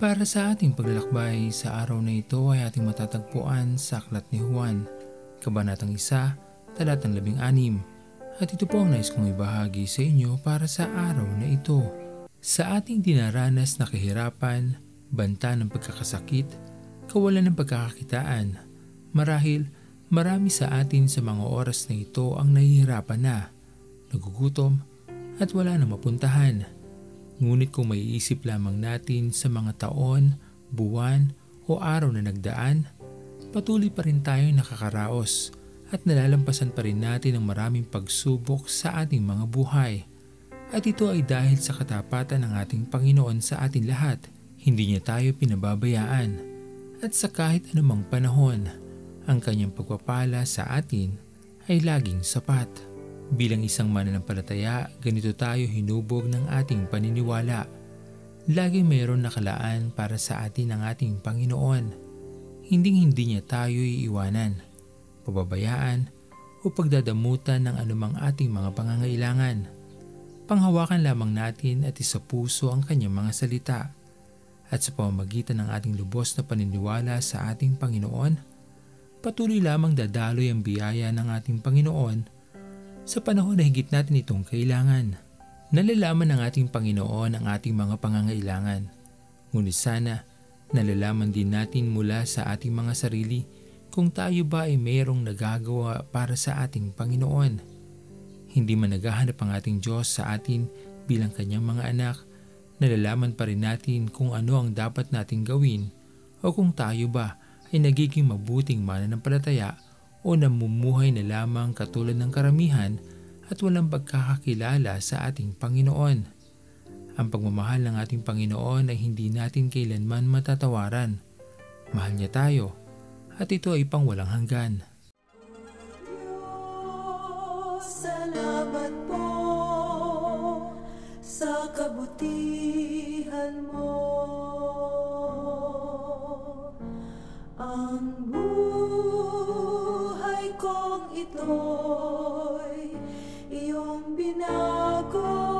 Para sa ating paglalakbay sa araw na ito ay ating matatagpuan sa Aklat ni Juan, Kabanatang 1, Talatang 16. At ito po ang nais kong ibahagi sa inyo para sa araw na ito. Sa ating dinaranas na kahirapan, banta ng pagkakasakit, kawalan ng pagkakakitaan, marahil marami sa atin sa mga oras na ito ang nahihirapan na, nagugutom at wala na mapuntahan Ngunit kung maiisip lamang natin sa mga taon, buwan o araw na nagdaan, patuloy pa rin tayong nakakaraos at nalalampasan pa rin natin ang maraming pagsubok sa ating mga buhay. At ito ay dahil sa katapatan ng ating Panginoon sa atin lahat. Hindi niya tayo pinababayaan. At sa kahit anumang panahon, ang kanyang pagpapala sa atin ay laging sapat. Bilang isang mananampalataya, ganito tayo hinubog ng ating paniniwala. Laging mayroon nakalaan para sa atin ang ating Panginoon. Hinding-hindi niya tayo iiwanan, pababayaan, o pagdadamutan ng anumang ating mga pangangailangan. Panghawakan lamang natin at isa puso ang kanyang mga salita. At sa pamamagitan ng ating lubos na paniniwala sa ating Panginoon, patuloy lamang dadaloy ang biyaya ng ating Panginoon sa panahon na higit natin itong kailangan. Nalalaman ng ating Panginoon ang ating mga pangangailangan. Ngunit sana, nalalaman din natin mula sa ating mga sarili kung tayo ba ay mayroong nagagawa para sa ating Panginoon. Hindi man naghahanap ang ating Diyos sa atin bilang kanyang mga anak, nalalaman pa rin natin kung ano ang dapat nating gawin o kung tayo ba ay nagiging mabuting mananampalataya o namumuhay na lamang katulad ng karamihan at walang pagkakakilala sa ating Panginoon. Ang pagmamahal ng ating Panginoon ay hindi natin kailanman matatawaran. Mahal niya tayo at ito ay pang walang hanggan. Salamat po sa kabutihan mo. Ang buhay ito'y iyong binago.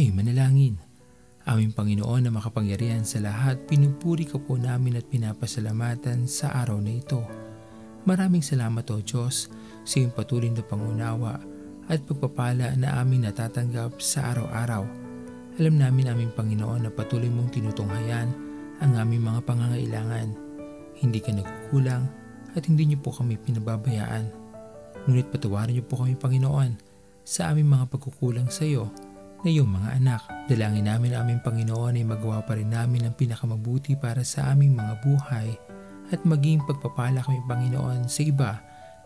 Tayo manalangin. Aming Panginoon na makapangyarihan sa lahat, pinupuri ka po namin at pinapasalamatan sa araw na ito. Maraming salamat o Diyos sa iyong patuloy na pangunawa at pagpapala na aming natatanggap sa araw-araw. Alam namin aming Panginoon na patuloy mong tinutunghayan ang aming mga pangangailangan. Hindi ka nagkukulang at hindi niyo po kami pinababayaan. Ngunit patawarin niyo po kami Panginoon sa aming mga pagkukulang sa iyo na iyong mga anak. Dalangin namin ang aming Panginoon ay magawa pa rin namin ang pinakamabuti para sa aming mga buhay at maging pagpapala kami Panginoon sa iba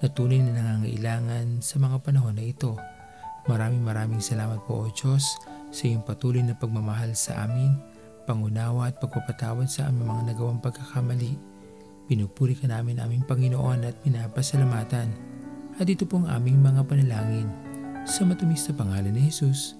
na tunay na nangangailangan sa mga panahon na ito. Maraming maraming salamat po o Diyos sa iyong patuloy na pagmamahal sa amin. pangunawa at pagpapatawad sa aming mga nagawang pagkakamali. Pinupuri ka namin aming Panginoon at pinapasalamatan. At ito po ang aming mga panalangin. Sa matamis na pangalan ni Jesus.